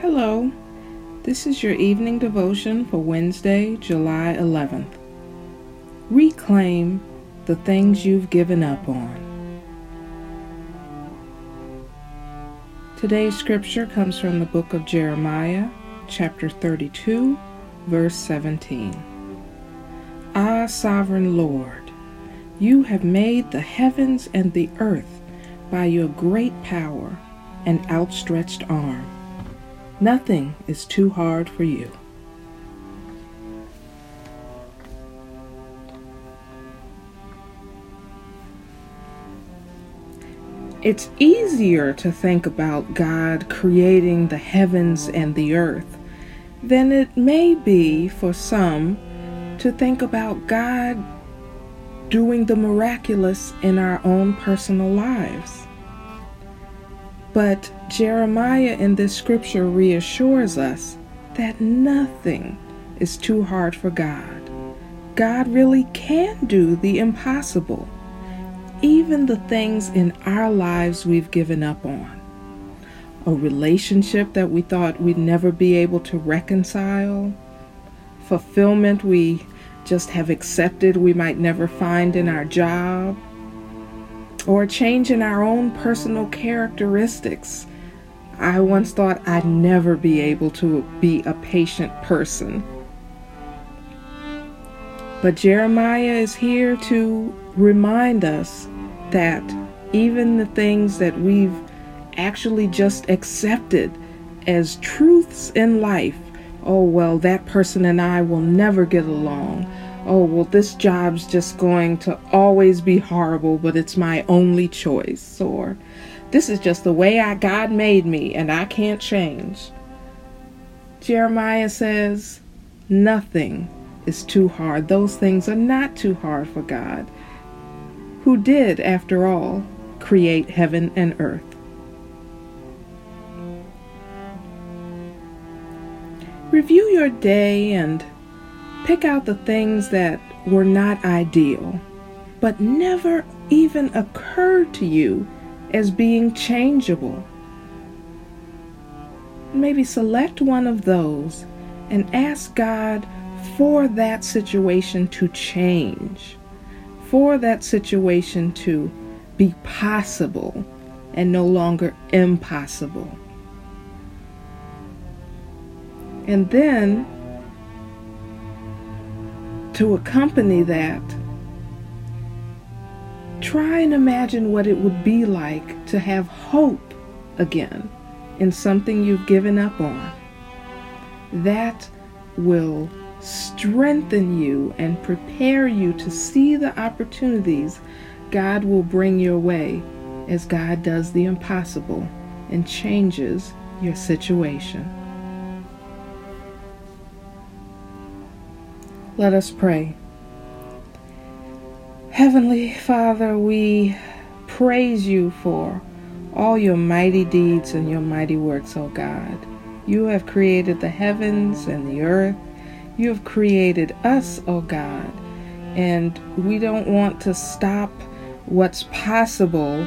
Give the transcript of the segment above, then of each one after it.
Hello, this is your evening devotion for Wednesday, July 11th. Reclaim the things you've given up on. Today's scripture comes from the book of Jeremiah, chapter 32, verse 17. Ah, sovereign Lord, you have made the heavens and the earth by your great power and outstretched arm. Nothing is too hard for you. It's easier to think about God creating the heavens and the earth than it may be for some to think about God doing the miraculous in our own personal lives. But Jeremiah in this scripture reassures us that nothing is too hard for God. God really can do the impossible, even the things in our lives we've given up on. A relationship that we thought we'd never be able to reconcile, fulfillment we just have accepted we might never find in our job, or a change in our own personal characteristics. I once thought I'd never be able to be a patient person. But Jeremiah is here to remind us that even the things that we've actually just accepted as truths in life, oh, well, that person and I will never get along oh, well, this job's just going to always be horrible, but it's my only choice. Or this is just the way I, God made me and I can't change. Jeremiah says, nothing is too hard. Those things are not too hard for God, who did, after all, create heaven and earth. Review your day and Pick out the things that were not ideal, but never even occurred to you as being changeable. Maybe select one of those and ask God for that situation to change, for that situation to be possible and no longer impossible. And then to accompany that, try and imagine what it would be like to have hope again in something you've given up on. That will strengthen you and prepare you to see the opportunities God will bring your way as God does the impossible and changes your situation. Let us pray. Heavenly Father, we praise you for all your mighty deeds and your mighty works, O God. You have created the heavens and the earth. You have created us, O God. And we don't want to stop what's possible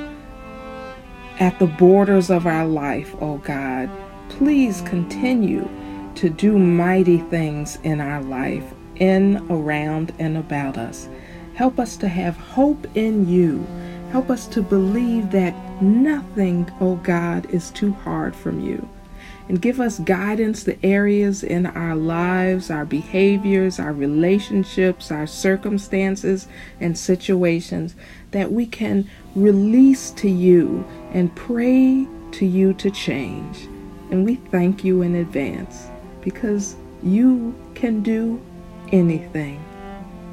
at the borders of our life, O God. Please continue to do mighty things in our life in, around, and about us. Help us to have hope in you. Help us to believe that nothing, oh God, is too hard from you. And give us guidance the areas in our lives, our behaviors, our relationships, our circumstances, and situations that we can release to you and pray to you to change. And we thank you in advance because you can do anything,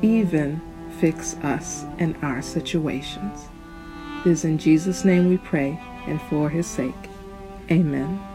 even fix us and our situations. It is in Jesus' name we pray and for his sake. Amen.